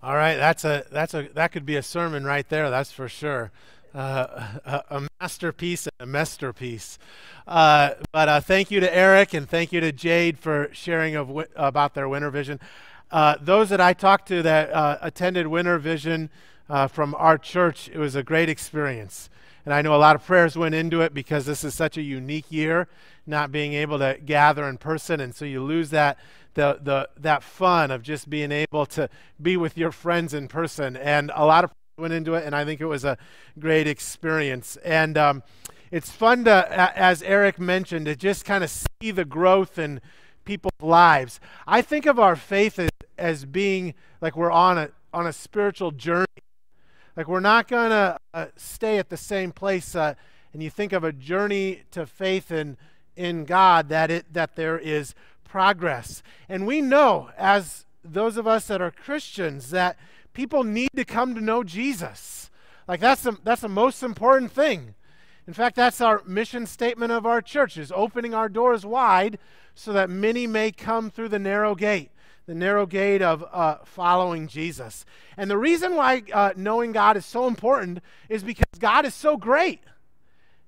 All right, that's a that's a that could be a sermon right there. That's for sure. Uh, a, a, masterpiece and a masterpiece. Uh, but uh, thank you to Eric and thank you to Jade for sharing of wi- about their Winter Vision. Uh, those that I talked to that uh, attended Winter Vision uh, from our church, it was a great experience. And I know a lot of prayers went into it because this is such a unique year, not being able to gather in person, and so you lose that the, the, that fun of just being able to be with your friends in person. And a lot of prayers went into it, and I think it was a great experience. And um, it's fun to, as Eric mentioned, to just kind of see the growth in people's lives. I think of our faith as, as being like we're on a on a spiritual journey. Like we're not gonna uh, stay at the same place. Uh, and you think of a journey to faith in in God that it that there is progress. And we know, as those of us that are Christians, that people need to come to know Jesus. Like that's the, that's the most important thing. In fact, that's our mission statement of our church is opening our doors wide so that many may come through the narrow gate, the narrow gate of uh, following Jesus. And the reason why uh, knowing God is so important is because God is so great,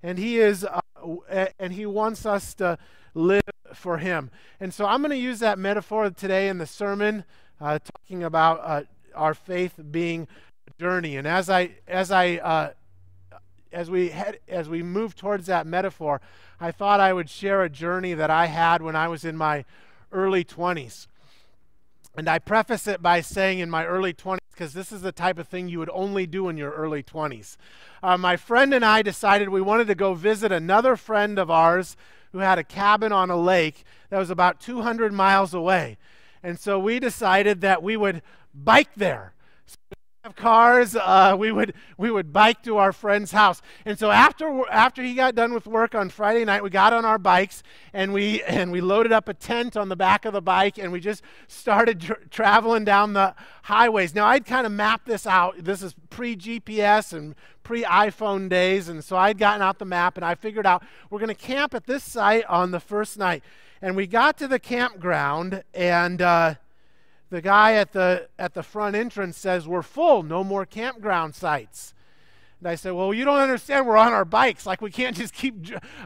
and He is, uh, and He wants us to live for Him. And so I'm going to use that metaphor today in the sermon, uh, talking about uh, our faith being a journey. And as I as I uh, as we head as we move towards that metaphor, I thought I would share a journey that I had when I was in my early 20s. And I preface it by saying in my early 20s, because this is the type of thing you would only do in your early 20s. Uh, my friend and I decided we wanted to go visit another friend of ours who had a cabin on a lake that was about 200 miles away. And so we decided that we would bike there. So have cars, uh, we would we would bike to our friend's house. And so after after he got done with work on Friday night, we got on our bikes and we and we loaded up a tent on the back of the bike and we just started tra- traveling down the highways. Now I'd kind of mapped this out. This is pre GPS and pre iPhone days, and so I'd gotten out the map and I figured out we're going to camp at this site on the first night. And we got to the campground and. Uh, the guy at the at the front entrance says we're full no more campground sites. And i said well you don't understand. We're on our bikes. Like we can't just keep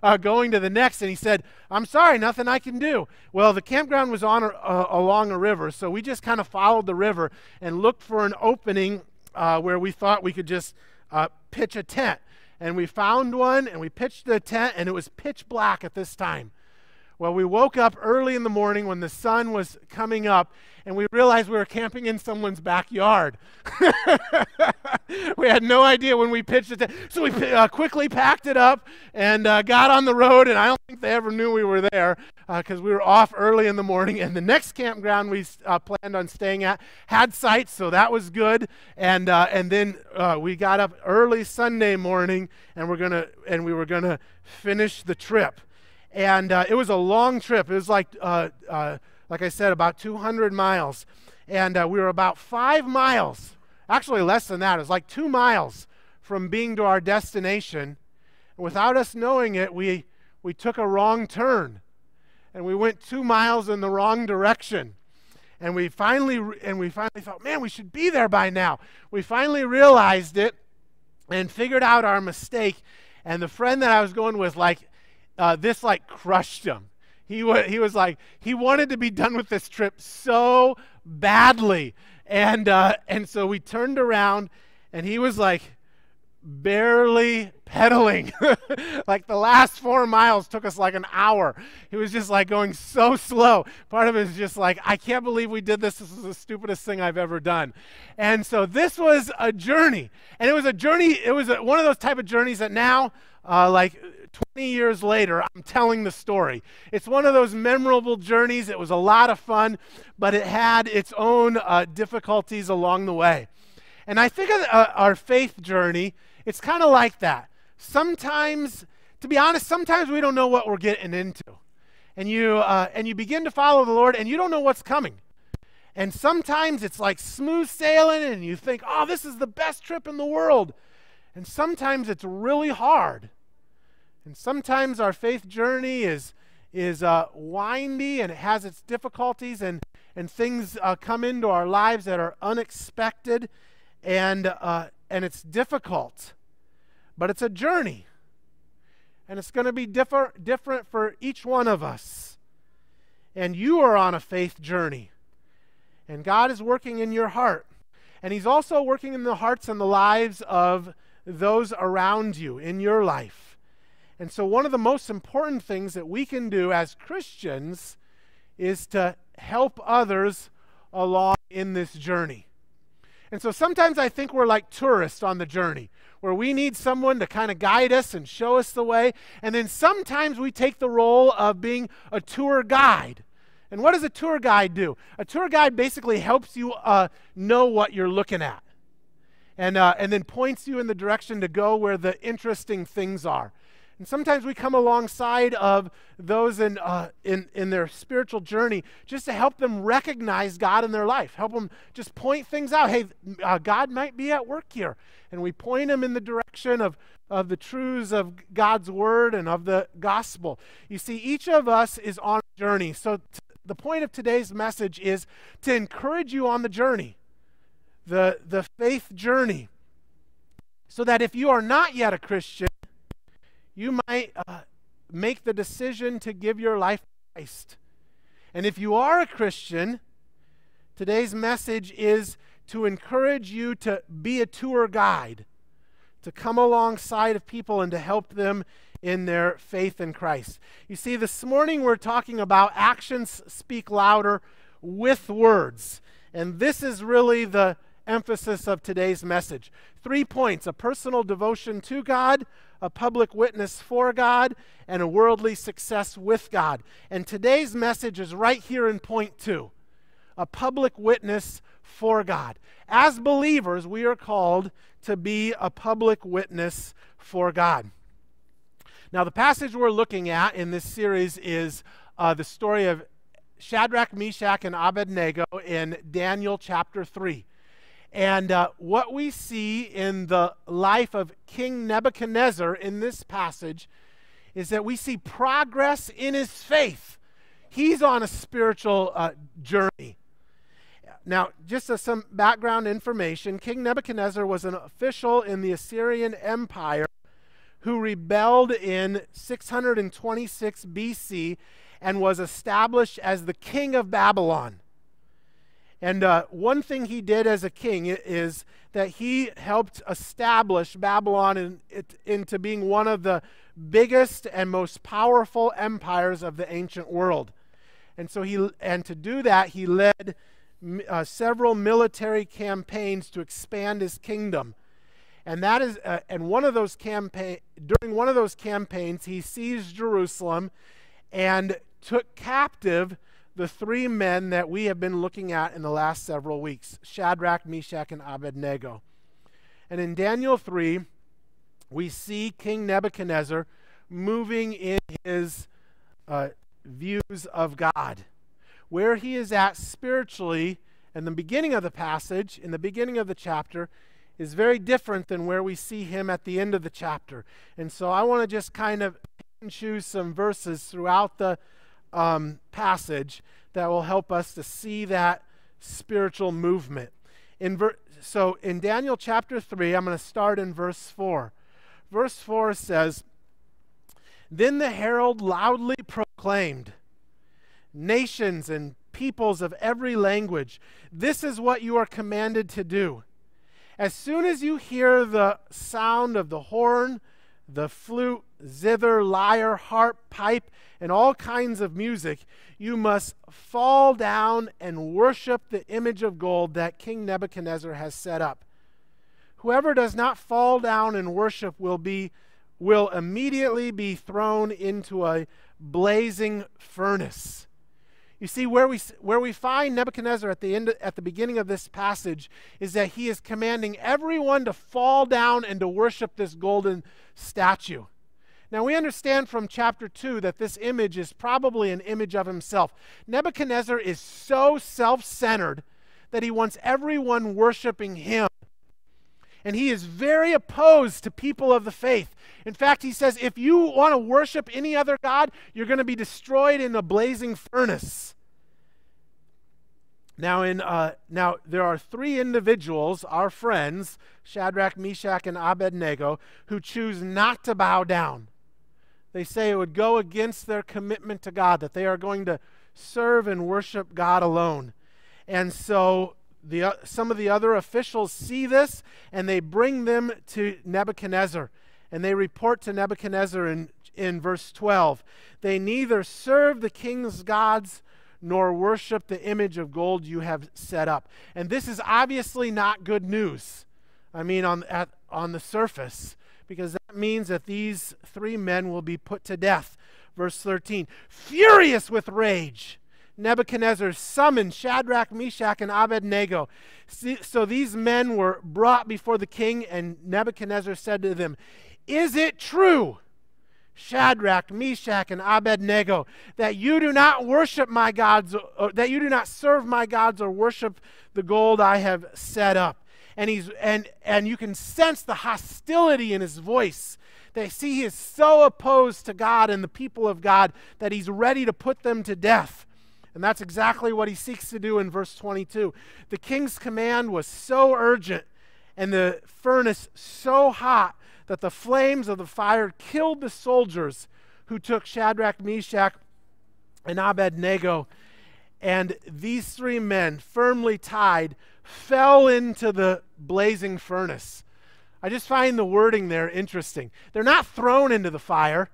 uh, going to the next. And he said i'm sorry. Nothing i can do. Well the campground was on uh, along a river. So we just kind of followed the river and looked for an opening uh, where we thought we could just uh, pitch a tent. And we found one and we pitched the tent and it was pitch black at this time well, we woke up early in the morning when the sun was coming up, and we realized we were camping in someone's backyard. we had no idea when we pitched it. So we uh, quickly packed it up and uh, got on the road, and I don't think they ever knew we were there because uh, we were off early in the morning. And the next campground we uh, planned on staying at had sites, so that was good. And, uh, and then uh, we got up early Sunday morning, and, we're gonna, and we were going to finish the trip and uh, it was a long trip. It was like, uh, uh, like I said, about 200 miles, and uh, we were about five miles, actually less than that. It was like two miles from being to our destination. Without us knowing it, we we took a wrong turn, and we went two miles in the wrong direction. And we finally and we finally thought, man, we should be there by now. We finally realized it and figured out our mistake. And the friend that I was going with, like, uh, this like crushed him. He, he was like, he wanted to be done with this trip so badly. And, uh, and so we turned around and he was like barely pedaling. like the last four miles took us like an hour. He was just like going so slow. Part of it is just like, I can't believe we did this. This is the stupidest thing I've ever done. And so this was a journey. And it was a journey, it was a, one of those type of journeys that now, uh, like 20 years later, I'm telling the story. It's one of those memorable journeys. It was a lot of fun, but it had its own uh, difficulties along the way. And I think of uh, our faith journey, it's kind of like that. Sometimes, to be honest, sometimes we don't know what we're getting into. And you, uh, and you begin to follow the Lord, and you don't know what's coming. And sometimes it's like smooth sailing, and you think, oh, this is the best trip in the world. And sometimes it's really hard. And sometimes our faith journey is, is uh, windy and it has its difficulties. And, and things uh, come into our lives that are unexpected and, uh, and it's difficult. But it's a journey. And it's going to be differ, different for each one of us. And you are on a faith journey. And God is working in your heart. And He's also working in the hearts and the lives of those around you in your life. And so, one of the most important things that we can do as Christians is to help others along in this journey. And so sometimes I think we're like tourists on the journey, where we need someone to kind of guide us and show us the way. And then sometimes we take the role of being a tour guide. And what does a tour guide do? A tour guide basically helps you uh, know what you're looking at and, uh, and then points you in the direction to go where the interesting things are. And sometimes we come alongside of those in, uh, in, in their spiritual journey just to help them recognize God in their life, help them just point things out. Hey, uh, God might be at work here. And we point them in the direction of, of the truths of God's word and of the gospel. You see, each of us is on a journey. So, the point of today's message is to encourage you on the journey, the, the faith journey, so that if you are not yet a Christian, you might uh, make the decision to give your life to Christ. And if you are a Christian, today's message is to encourage you to be a tour guide, to come alongside of people and to help them in their faith in Christ. You see, this morning we're talking about actions speak louder with words. And this is really the emphasis of today's message. Three points a personal devotion to God, a public witness for God, and a worldly success with God. And today's message is right here in point two a public witness for God. As believers, we are called to be a public witness for God. Now, the passage we're looking at in this series is uh, the story of Shadrach, Meshach, and Abednego in Daniel chapter 3. And uh, what we see in the life of King Nebuchadnezzar in this passage is that we see progress in his faith. He's on a spiritual uh, journey. Now, just some background information, King Nebuchadnezzar was an official in the Assyrian Empire who rebelled in 626 BC and was established as the king of Babylon. And uh, one thing he did as a king is that he helped establish Babylon in, it, into being one of the biggest and most powerful empires of the ancient world. And so he, and to do that, he led uh, several military campaigns to expand his kingdom. And that is, uh, and one of those campaign during one of those campaigns, he seized Jerusalem and took captive the three men that we have been looking at in the last several weeks Shadrach, Meshach, and Abednego. And in Daniel 3, we see King Nebuchadnezzar moving in his uh, views of God. Where he is at spiritually in the beginning of the passage, in the beginning of the chapter, is very different than where we see him at the end of the chapter. And so I want to just kind of choose some verses throughout the um, passage that will help us to see that spiritual movement. In ver- so in Daniel chapter 3, I'm going to start in verse 4. Verse 4 says, Then the herald loudly proclaimed, Nations and peoples of every language, this is what you are commanded to do. As soon as you hear the sound of the horn, the flute, zither, lyre, harp, pipe, and all kinds of music, you must fall down and worship the image of gold that King Nebuchadnezzar has set up. Whoever does not fall down and worship will be will immediately be thrown into a blazing furnace. You see, where we, where we find Nebuchadnezzar at the, end, at the beginning of this passage is that he is commanding everyone to fall down and to worship this golden statue. Now, we understand from chapter 2 that this image is probably an image of himself. Nebuchadnezzar is so self centered that he wants everyone worshiping him. And he is very opposed to people of the faith. In fact, he says, if you want to worship any other God, you're going to be destroyed in a blazing furnace. Now, in uh, now there are three individuals, our friends, Shadrach, Meshach, and Abednego, who choose not to bow down. They say it would go against their commitment to God, that they are going to serve and worship God alone. And so the, uh, some of the other officials see this and they bring them to Nebuchadnezzar. And they report to Nebuchadnezzar in, in verse 12 they neither serve the king's gods nor worship the image of gold you have set up. And this is obviously not good news. I mean, on, at, on the surface, because that means that these three men will be put to death. Verse 13 Furious with rage, Nebuchadnezzar summoned Shadrach, Meshach, and Abednego. So these men were brought before the king, and Nebuchadnezzar said to them, Is it true? Shadrach, Meshach, and Abednego, that you do not worship my gods, or that you do not serve my gods or worship the gold I have set up. And he's and and you can sense the hostility in his voice. They see he is so opposed to God and the people of God that he's ready to put them to death. And that's exactly what he seeks to do in verse 22. The king's command was so urgent and the furnace so hot that the flames of the fire killed the soldiers who took Shadrach, Meshach, and Abednego. And these three men, firmly tied, fell into the blazing furnace. I just find the wording there interesting. They're not thrown into the fire.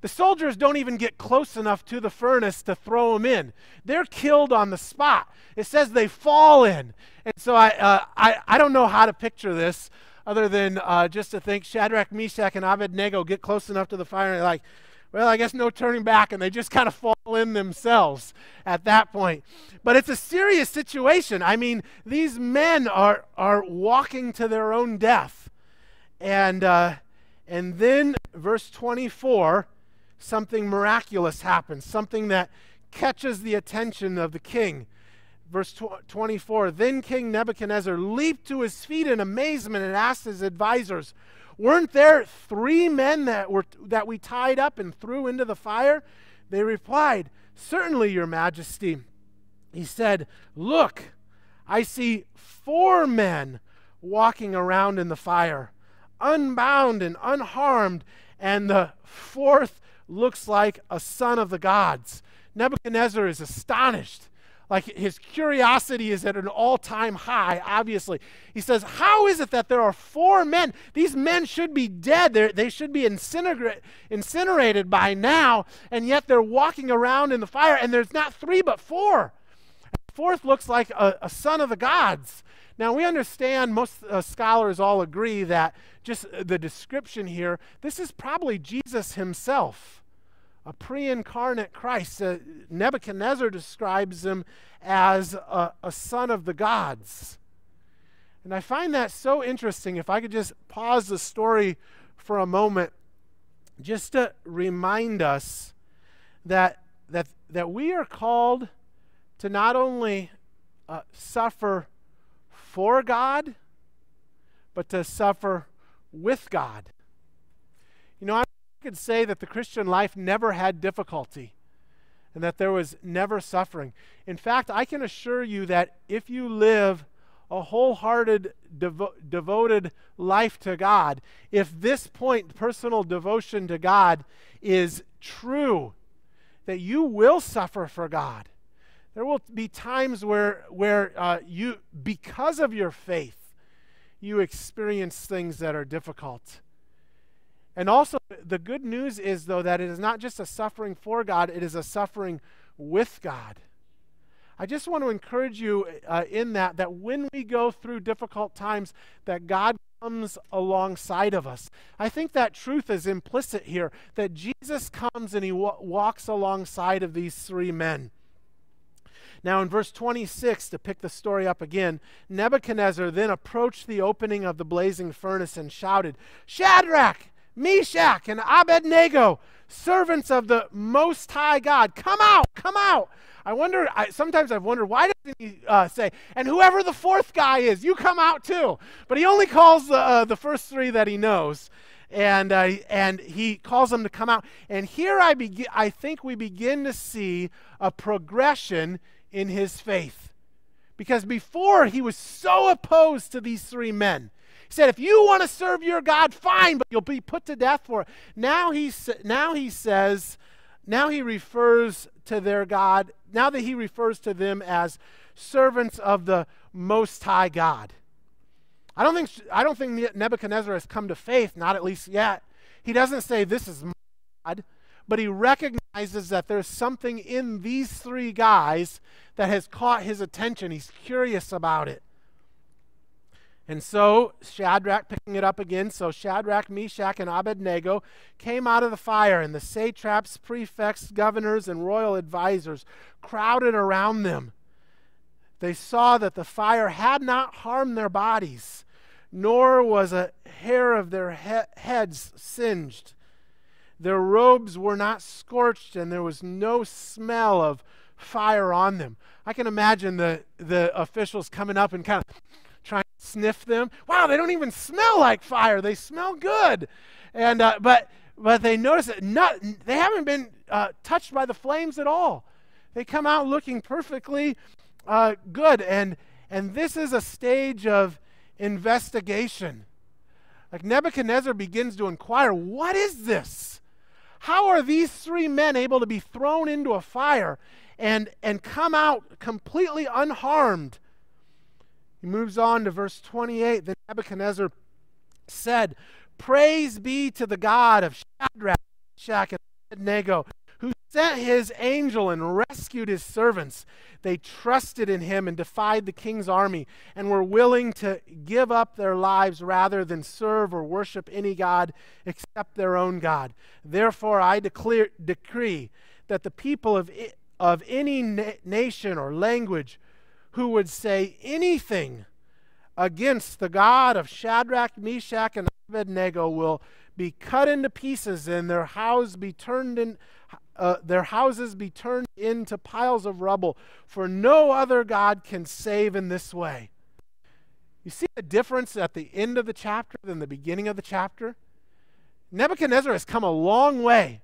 The soldiers don't even get close enough to the furnace to throw them in. They're killed on the spot. It says they fall in. And so I, uh, I, I don't know how to picture this other than uh, just to think Shadrach, Meshach, and Abednego get close enough to the fire and like, well, I guess no turning back, and they just kind of fall in themselves at that point. But it's a serious situation. I mean, these men are, are walking to their own death. And, uh, and then, verse 24, something miraculous happens, something that catches the attention of the king verse 24 Then King Nebuchadnezzar leaped to his feet in amazement and asked his advisors, Weren't there three men that, were, that we tied up and threw into the fire? They replied, Certainly, Your Majesty. He said, Look, I see four men walking around in the fire, unbound and unharmed, and the fourth looks like a son of the gods. Nebuchadnezzar is astonished like his curiosity is at an all time high, obviously. He says, How is it that there are four men? These men should be dead. They're, they should be incinerate, incinerated by now, and yet they're walking around in the fire, and there's not three but four. Fourth looks like a, a son of the gods. Now, we understand, most uh, scholars all agree that just the description here, this is probably Jesus himself a pre incarnate Christ. Uh, Nebuchadnezzar describes him as a, a son of the gods. And I find that so interesting. If I could just pause the story for a moment, just to remind us that, that, that we are called to not only uh, suffer for God, but to suffer with God. Could say that the Christian life never had difficulty and that there was never suffering. In fact, I can assure you that if you live a wholehearted, devo- devoted life to God, if this point, personal devotion to God, is true, that you will suffer for God. There will be times where, where uh, you, because of your faith, you experience things that are difficult. And also, the good news is, though, that it is not just a suffering for God, it is a suffering with God. I just want to encourage you uh, in that, that when we go through difficult times, that God comes alongside of us. I think that truth is implicit here, that Jesus comes and he wa- walks alongside of these three men. Now, in verse 26, to pick the story up again, Nebuchadnezzar then approached the opening of the blazing furnace and shouted, Shadrach! Meshach and Abednego, servants of the Most High God, come out, come out. I wonder, I, sometimes I've wondered, why doesn't he uh, say, and whoever the fourth guy is, you come out too? But he only calls the, uh, the first three that he knows. And, uh, and he calls them to come out. And here I, begin, I think we begin to see a progression in his faith. Because before he was so opposed to these three men. He said, if you want to serve your God, fine, but you'll be put to death for it. Now he, now he says, now he refers to their God, now that he refers to them as servants of the Most High God. I don't think, I don't think Nebuchadnezzar has come to faith, not at least yet. He doesn't say, This is my God, but he recognizes that there's something in these three guys that has caught his attention. He's curious about it. And so Shadrach, picking it up again, so Shadrach, Meshach, and Abednego came out of the fire, and the satraps, prefects, governors, and royal advisers crowded around them. They saw that the fire had not harmed their bodies, nor was a hair of their he- heads singed. Their robes were not scorched, and there was no smell of fire on them. I can imagine the, the officials coming up and kind of sniff them. Wow, they don't even smell like fire. They smell good. And uh, but but they notice that not, they haven't been uh, touched by the flames at all. They come out looking perfectly uh, good. And and this is a stage of investigation. Like Nebuchadnezzar begins to inquire, what is this? How are these three men able to be thrown into a fire and, and come out completely unharmed? He moves on to verse 28. Then Nebuchadnezzar said, Praise be to the God of Shadrach, Meshach, and Abednego, who sent his angel and rescued his servants. They trusted in him and defied the king's army and were willing to give up their lives rather than serve or worship any God except their own God. Therefore, I declare, decree that the people of, of any na- nation or language who would say anything against the God of Shadrach, Meshach, and Abednego will be cut into pieces and their house be turned in uh, their houses be turned into piles of rubble. For no other god can save in this way. You see the difference at the end of the chapter than the beginning of the chapter? Nebuchadnezzar has come a long way.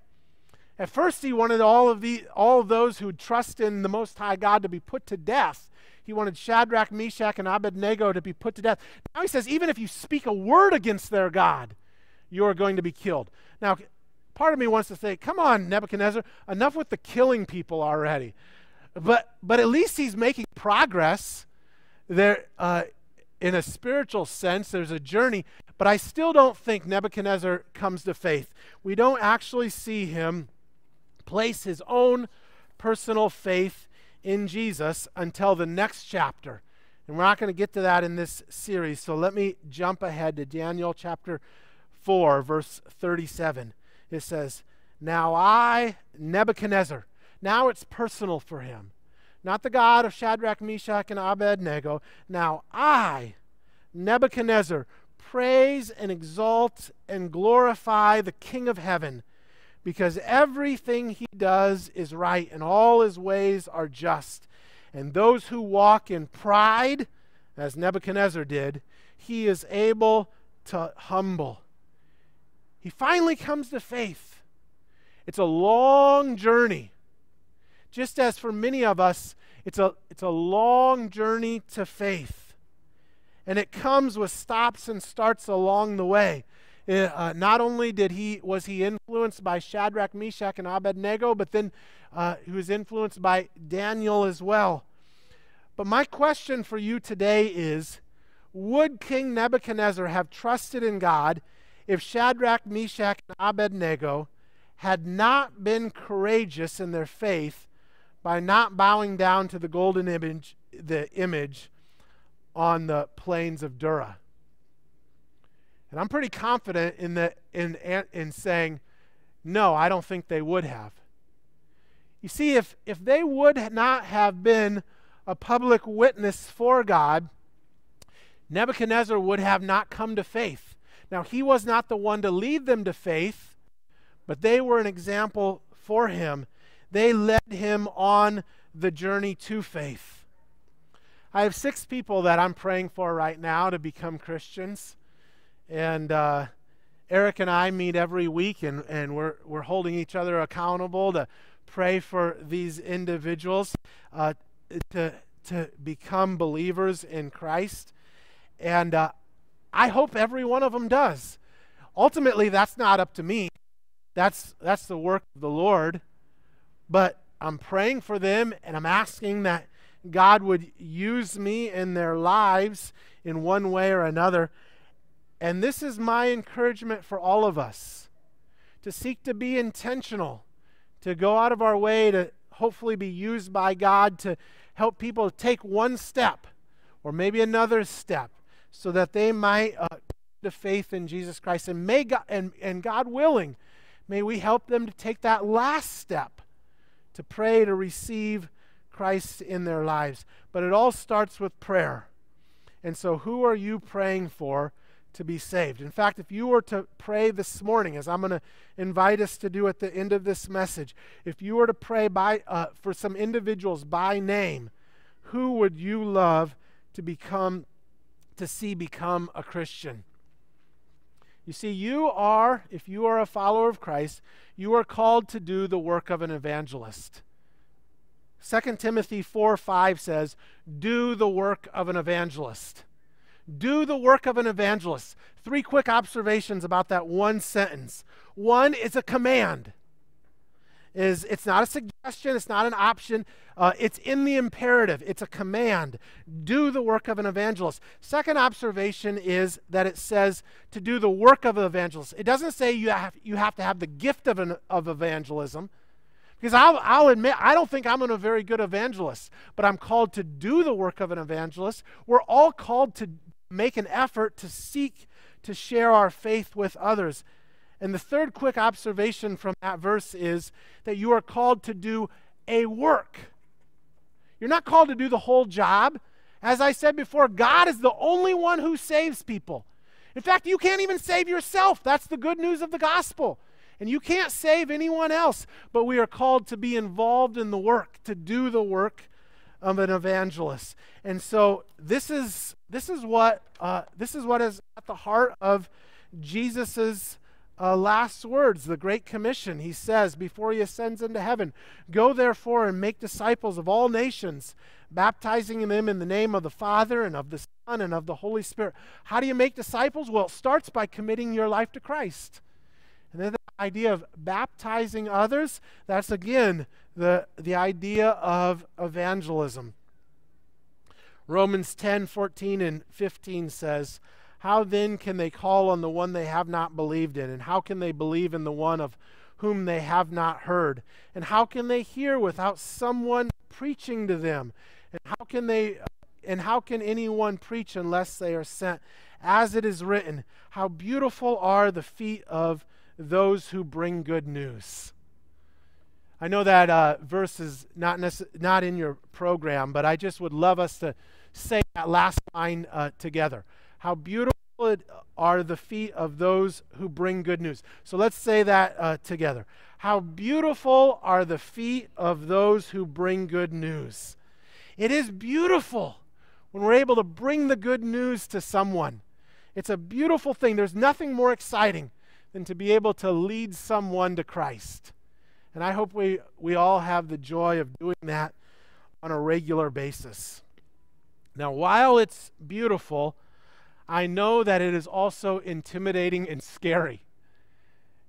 At first he wanted all of the all of those who trust in the most high god to be put to death he wanted Shadrach, Meshach, and Abednego to be put to death. Now he says, even if you speak a word against their God, you are going to be killed. Now, part of me wants to say, come on, Nebuchadnezzar, enough with the killing people already. But, but at least he's making progress. There, uh, in a spiritual sense, there's a journey, but I still don't think Nebuchadnezzar comes to faith. We don't actually see him place his own personal faith in Jesus until the next chapter. And we're not going to get to that in this series. So let me jump ahead to Daniel chapter 4, verse 37. It says, Now I, Nebuchadnezzar, now it's personal for him, not the God of Shadrach, Meshach, and Abednego. Now I, Nebuchadnezzar, praise and exalt and glorify the King of heaven because everything he does is right and all his ways are just. And those who walk in pride, as Nebuchadnezzar did, he is able to humble. He finally comes to faith. It's a long journey. Just as for many of us, it's a, it's a long journey to faith. And it comes with stops and starts along the way. Uh, not only did he was he influenced by Shadrach, Meshach, and Abednego, but then uh, he was influenced by Daniel as well. But my question for you today is: Would King Nebuchadnezzar have trusted in God if Shadrach, Meshach, and Abednego had not been courageous in their faith by not bowing down to the golden image, the image on the plains of Dura? And I'm pretty confident in, the, in, in saying, no, I don't think they would have. You see, if, if they would not have been a public witness for God, Nebuchadnezzar would have not come to faith. Now, he was not the one to lead them to faith, but they were an example for him. They led him on the journey to faith. I have six people that I'm praying for right now to become Christians. And uh, Eric and I meet every week, and, and we're, we're holding each other accountable to pray for these individuals uh, to, to become believers in Christ. And uh, I hope every one of them does. Ultimately, that's not up to me. That's, that's the work of the Lord. But I'm praying for them and I'm asking that God would use me in their lives in one way or another. And this is my encouragement for all of us to seek to be intentional, to go out of our way to hopefully be used by God to help people take one step or maybe another step so that they might uh, to faith in Jesus Christ. And may God, and, and God willing may we help them to take that last step to pray to receive Christ in their lives. But it all starts with prayer. And so who are you praying for to be saved. In fact, if you were to pray this morning, as I'm going to invite us to do at the end of this message, if you were to pray by, uh, for some individuals by name, who would you love to become, to see become a Christian? You see, you are, if you are a follower of Christ, you are called to do the work of an evangelist. 2 Timothy 4 5 says, Do the work of an evangelist. Do the work of an evangelist. Three quick observations about that one sentence. One is a command. Is it's not a suggestion, it's not an option. Uh, it's in the imperative. It's a command. Do the work of an evangelist. Second observation is that it says to do the work of an evangelist. It doesn't say you have, you have to have the gift of, an, of evangelism. Because I'll, I'll, admit, I don't think I'm a very good evangelist, but I'm called to do the work of an evangelist. We're all called to make an effort to seek to share our faith with others. And the third quick observation from that verse is that you are called to do a work. You're not called to do the whole job. As I said before, God is the only one who saves people. In fact, you can't even save yourself. That's the good news of the gospel. And you can't save anyone else, but we are called to be involved in the work, to do the work of an evangelist. And so this is this is what uh, this is what is at the heart of Jesus's uh, last words, the Great Commission. He says before he ascends into heaven, "Go therefore and make disciples of all nations, baptizing them in the name of the Father and of the Son and of the Holy Spirit." How do you make disciples? Well, it starts by committing your life to Christ. And then the idea of baptizing others, that's again the, the idea of evangelism. Romans 10 14 and 15 says, How then can they call on the one they have not believed in? And how can they believe in the one of whom they have not heard? And how can they hear without someone preaching to them? And how can they and how can anyone preach unless they are sent? As it is written, how beautiful are the feet of those who bring good news. I know that uh, verse is not, not in your program, but I just would love us to say that last line uh, together. How beautiful are the feet of those who bring good news. So let's say that uh, together. How beautiful are the feet of those who bring good news. It is beautiful when we're able to bring the good news to someone. It's a beautiful thing. There's nothing more exciting than to be able to lead someone to Christ. And I hope we, we all have the joy of doing that on a regular basis. Now, while it's beautiful, I know that it is also intimidating and scary.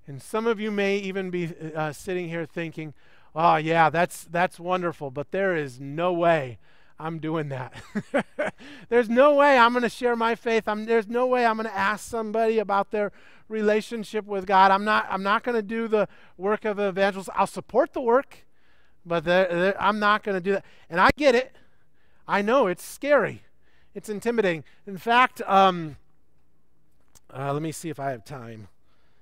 And some of you may even be uh, sitting here thinking, oh, yeah, that's, that's wonderful, but there is no way I'm doing that. there's no way I'm going to share my faith. I'm, there's no way I'm going to ask somebody about their relationship with God. I'm not, I'm not going to do the work of an evangelist. I'll support the work, but I'm not going to do that. And I get it. I know it's scary. It's intimidating. In fact, um, uh, let me see if I have time.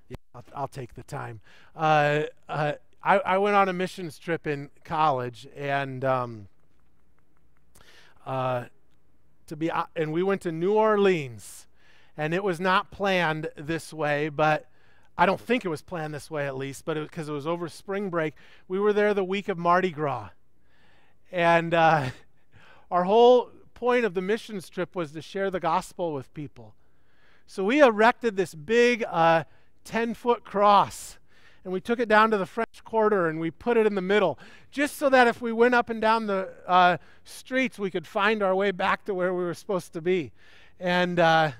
Yeah, I'll, I'll take the time. Uh, uh, I, I, went on a missions trip in college, and um, uh, to be, uh, and we went to New Orleans, and it was not planned this way, but I don't think it was planned this way at least, but because it, it, was over spring break, we were there the week of Mardi Gras, and uh, our whole point of the missions trip was to share the gospel with people. So we erected this big uh, 10 foot cross and we took it down to the French Quarter and we put it in the middle, just so that if we went up and down the uh, streets, we could find our way back to where we were supposed to be. And uh,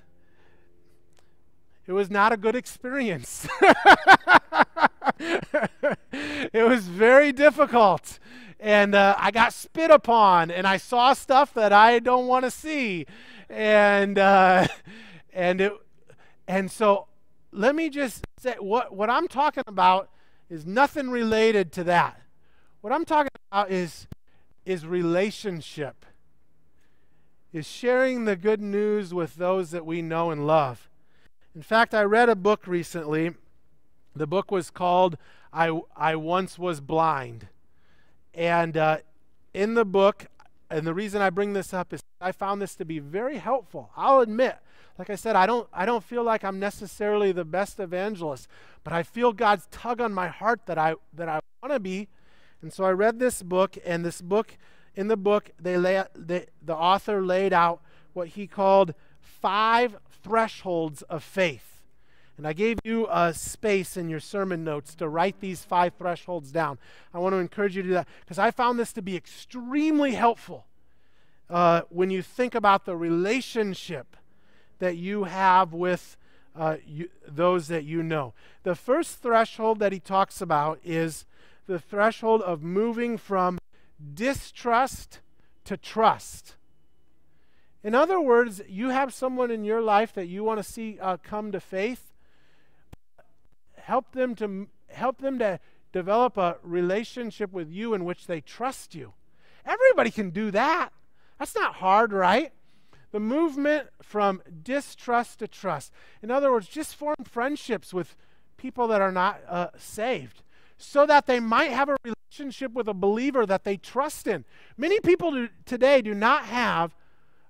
it was not a good experience. it was very difficult. And uh, I got spit upon, and I saw stuff that I don't want to see. And, uh, and, it, and so let me just say what, what I'm talking about is nothing related to that. What I'm talking about is, is relationship, is sharing the good news with those that we know and love. In fact, I read a book recently. The book was called I, I Once Was Blind. And uh, in the book, and the reason I bring this up is I found this to be very helpful. I'll admit, like I said, I don't, I don't feel like I'm necessarily the best evangelist, but I feel God's tug on my heart that I, that I want to be. And so I read this book, and this book, in the book, they lay, they, the author laid out what he called five thresholds of faith. And I gave you a space in your sermon notes to write these five thresholds down. I want to encourage you to do that because I found this to be extremely helpful uh, when you think about the relationship that you have with uh, you, those that you know. The first threshold that he talks about is the threshold of moving from distrust to trust. In other words, you have someone in your life that you want to see uh, come to faith help them to help them to develop a relationship with you in which they trust you. Everybody can do that. That's not hard, right? The movement from distrust to trust. In other words, just form friendships with people that are not uh, saved so that they might have a relationship with a believer that they trust in. Many people do, today do not have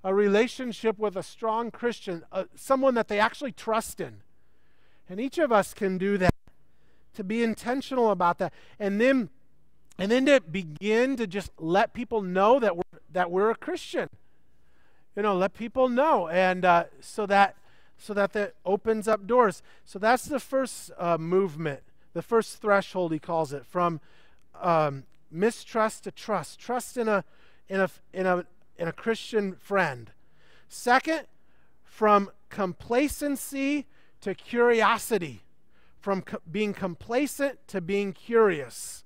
a relationship with a strong Christian, uh, someone that they actually trust in. And each of us can do that. To be intentional about that. And then and then to begin to just let people know that we're that we're a Christian. You know, let people know. And uh, so that so that that opens up doors. So that's the first uh, movement, the first threshold he calls it, from um, mistrust to trust. Trust in a in a in a in a Christian friend. Second, from complacency to curiosity, from co- being complacent to being curious.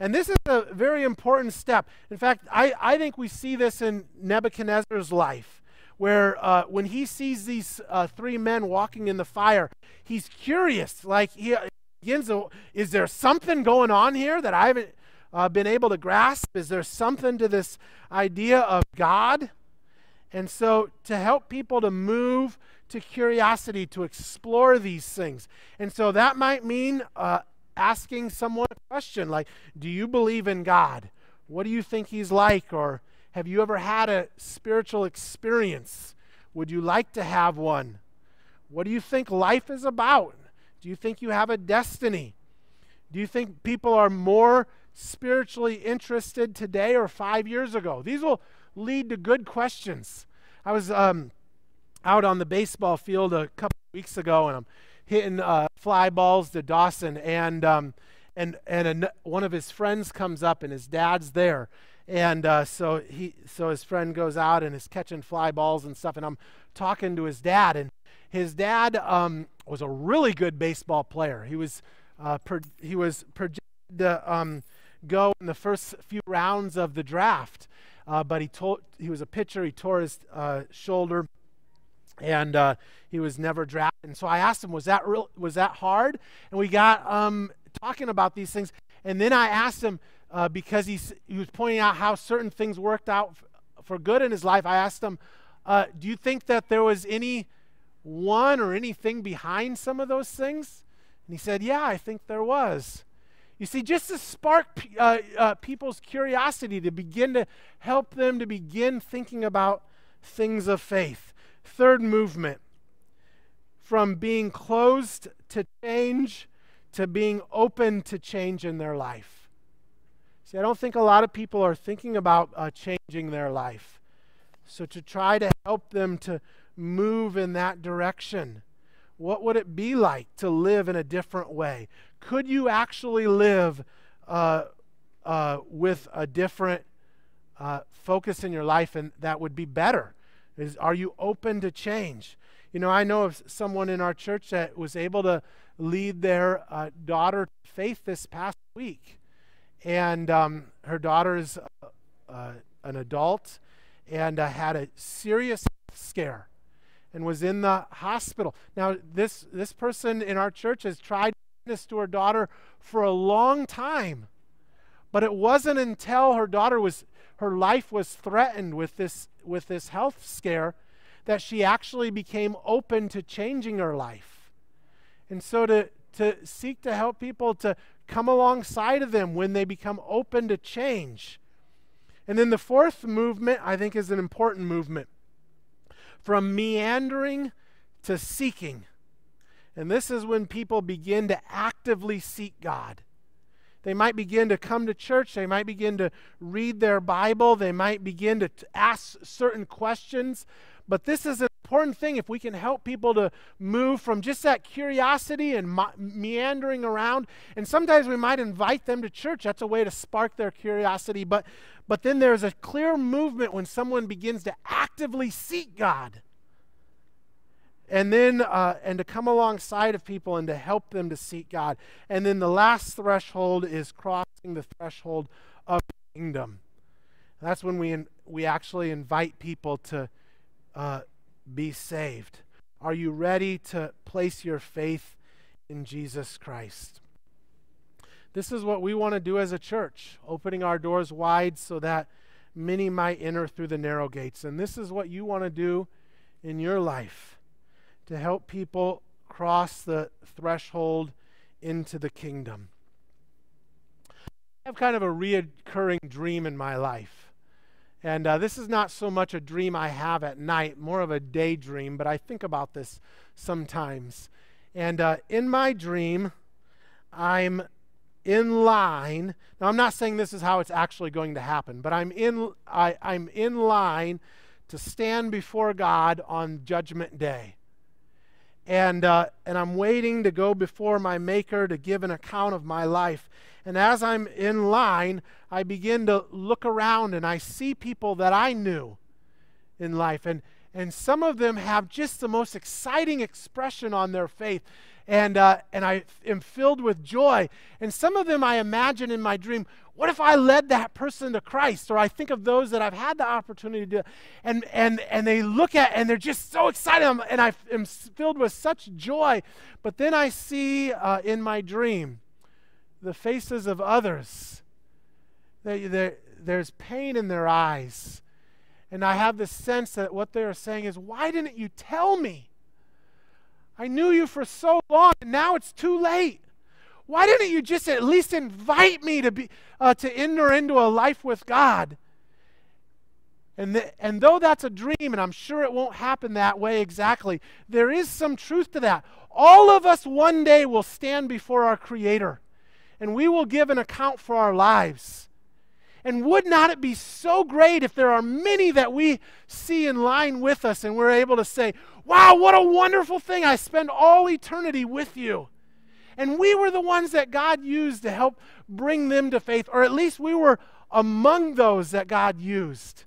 And this is a very important step. In fact, I, I think we see this in Nebuchadnezzar's life, where uh, when he sees these uh, three men walking in the fire, he's curious. Like, he begins is there something going on here that I haven't uh, been able to grasp? Is there something to this idea of God? And so, to help people to move to curiosity to explore these things. And so that might mean uh, asking someone a question like, Do you believe in God? What do you think He's like? Or have you ever had a spiritual experience? Would you like to have one? What do you think life is about? Do you think you have a destiny? Do you think people are more spiritually interested today or five years ago? These will lead to good questions. I was um, out on the baseball field a couple weeks ago, and I'm hitting uh, fly balls to Dawson, and um, and and a, one of his friends comes up, and his dad's there, and uh, so he so his friend goes out and is catching fly balls and stuff, and I'm talking to his dad, and his dad um, was a really good baseball player. He was uh, per, he was projected to um, go in the first few rounds of the draft, uh, but he told he was a pitcher. He tore his uh, shoulder and uh, he was never drafted. And so I asked him, "Was that real? Was that hard?" And we got um, talking about these things. And then I asked him uh, because he's, he was pointing out how certain things worked out for good in his life. I asked him, uh, "Do you think that there was any one or anything behind some of those things?" And he said, "Yeah, I think there was." You see, just to spark uh, uh, people's curiosity, to begin to help them to begin thinking about things of faith. Third movement from being closed to change to being open to change in their life. See, I don't think a lot of people are thinking about uh, changing their life. So, to try to help them to move in that direction, what would it be like to live in a different way? Could you actually live uh, uh, with a different uh, focus in your life and that would be better? Is, are you open to change? You know, I know of someone in our church that was able to lead their uh, daughter to faith this past week. And um, her daughter is uh, uh, an adult and uh, had a serious scare and was in the hospital. Now, this, this person in our church has tried this to her daughter for a long time. But it wasn't until her daughter was her life was threatened with this with this health scare that she actually became open to changing her life. And so to to seek to help people to come alongside of them when they become open to change. And then the fourth movement I think is an important movement. From meandering to seeking. And this is when people begin to actively seek God. They might begin to come to church. They might begin to read their Bible. They might begin to ask certain questions. But this is an important thing if we can help people to move from just that curiosity and meandering around. And sometimes we might invite them to church. That's a way to spark their curiosity. But, but then there's a clear movement when someone begins to actively seek God and then uh, and to come alongside of people and to help them to seek god. And then the last threshold is crossing the threshold of the kingdom. That's when we in, we actually invite people to uh, be saved. Are you ready to place your faith in jesus christ? This is what we want to do as a church opening our doors wide so that many might enter through the narrow gates. And this is what you want to do in your life to help people cross the threshold into the kingdom. I have kind of a reoccurring dream in my life. And uh, this is not so much a dream I have at night, more of a daydream, but I think about this sometimes. And uh, in my dream, I'm in line. Now, I'm not saying this is how it's actually going to happen, but I'm in, I, I'm in line to stand before God on Judgment Day and, uh, and I'm waiting to go before my Maker to give an account of my life. And as I'm in line, I begin to look around and I see people that I knew in life. And, and some of them have just the most exciting expression on their faith. And, uh, and I am filled with joy. And some of them I imagine in my dream what if I led that person to Christ? Or I think of those that I've had the opportunity to do, and, and, and they look at and they're just so excited, and I am filled with such joy. But then I see uh, in my dream the faces of others. They, there's pain in their eyes. And I have this sense that what they are saying is, Why didn't you tell me? I knew you for so long, and now it's too late. Why didn't you just at least invite me to be uh, to enter into a life with God? And, the, and though that's a dream, and I'm sure it won't happen that way exactly, there is some truth to that. All of us one day will stand before our Creator, and we will give an account for our lives. And would not it be so great if there are many that we see in line with us and we're able to say, Wow, what a wonderful thing! I spend all eternity with you. And we were the ones that God used to help bring them to faith, or at least we were among those that God used.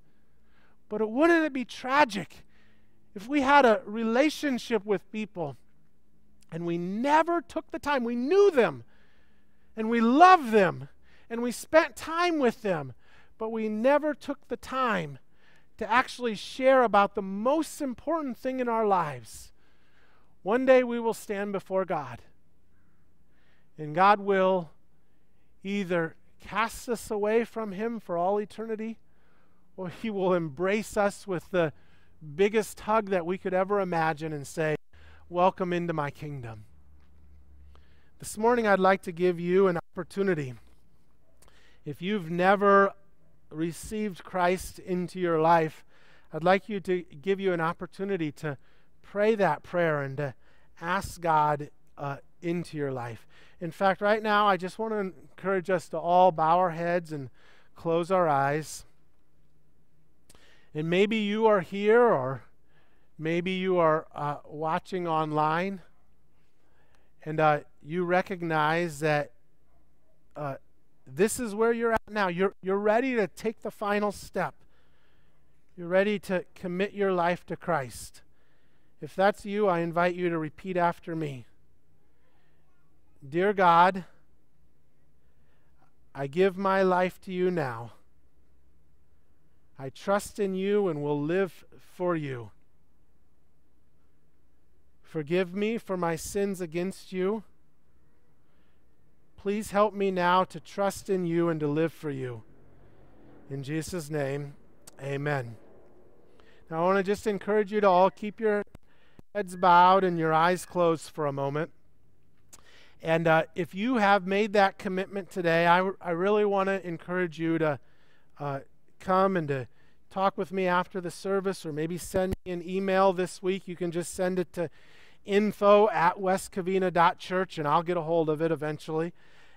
But wouldn't it be tragic if we had a relationship with people and we never took the time? We knew them and we loved them and we spent time with them, but we never took the time to actually share about the most important thing in our lives. One day we will stand before God. And God will either cast us away from Him for all eternity, or He will embrace us with the biggest hug that we could ever imagine and say, Welcome into my kingdom. This morning, I'd like to give you an opportunity. If you've never received Christ into your life, I'd like you to give you an opportunity to pray that prayer and to ask God uh, into your life. In fact, right now, I just want to encourage us to all bow our heads and close our eyes. And maybe you are here, or maybe you are uh, watching online, and uh, you recognize that uh, this is where you're at now. You're, you're ready to take the final step. You're ready to commit your life to Christ. If that's you, I invite you to repeat after me Dear God, I give my life to you now. I trust in you and will live for you. Forgive me for my sins against you. Please help me now to trust in you and to live for you. In Jesus' name, amen. Now, I want to just encourage you to all keep your heads bowed and your eyes closed for a moment. And uh, if you have made that commitment today, I, I really want to encourage you to uh, come and to talk with me after the service or maybe send me an email this week. You can just send it to info at westcovina.church and I'll get a hold of it eventually.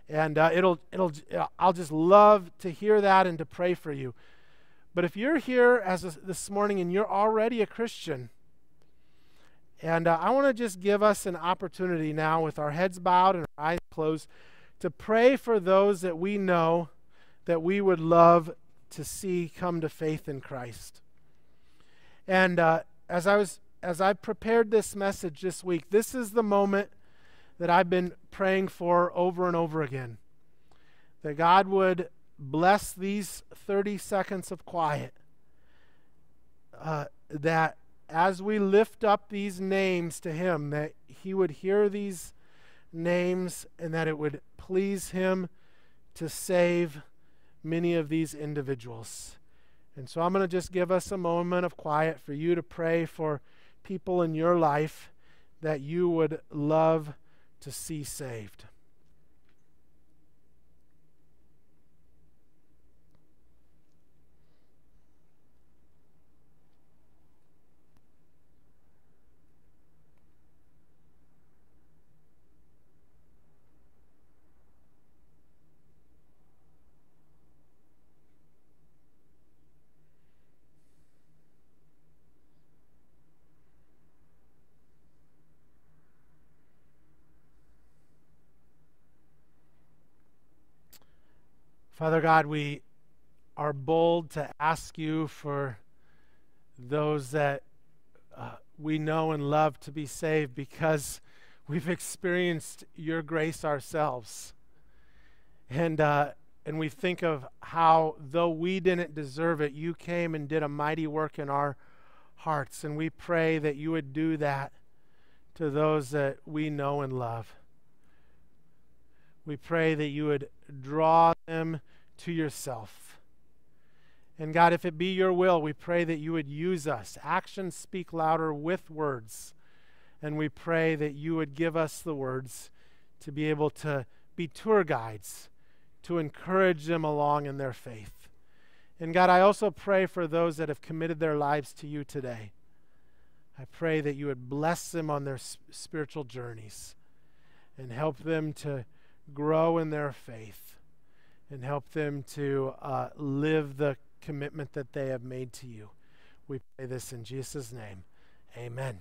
And uh, it'll, it'll, I'll just love to hear that and to pray for you. But if you're here as a, this morning and you're already a Christian, and uh, I want to just give us an opportunity now with our heads bowed and our eyes closed to pray for those that we know that we would love to see come to faith in Christ. And uh, as I was as I prepared this message this week, this is the moment that I've been praying for over and over again. That God would bless these 30 seconds of quiet. Uh, that as we lift up these names to Him, that He would hear these names and that it would please Him to save many of these individuals. And so I'm going to just give us a moment of quiet for you to pray for people in your life that you would love to see saved. Father God, we are bold to ask you for those that uh, we know and love to be saved because we've experienced your grace ourselves. And, uh, and we think of how, though we didn't deserve it, you came and did a mighty work in our hearts. And we pray that you would do that to those that we know and love. We pray that you would draw them to yourself. And God, if it be your will, we pray that you would use us. Actions speak louder with words. And we pray that you would give us the words to be able to be tour guides, to encourage them along in their faith. And God, I also pray for those that have committed their lives to you today. I pray that you would bless them on their spiritual journeys and help them to grow in their faith and help them to uh, live the commitment that they have made to you. We pray this in Jesus' name. Amen.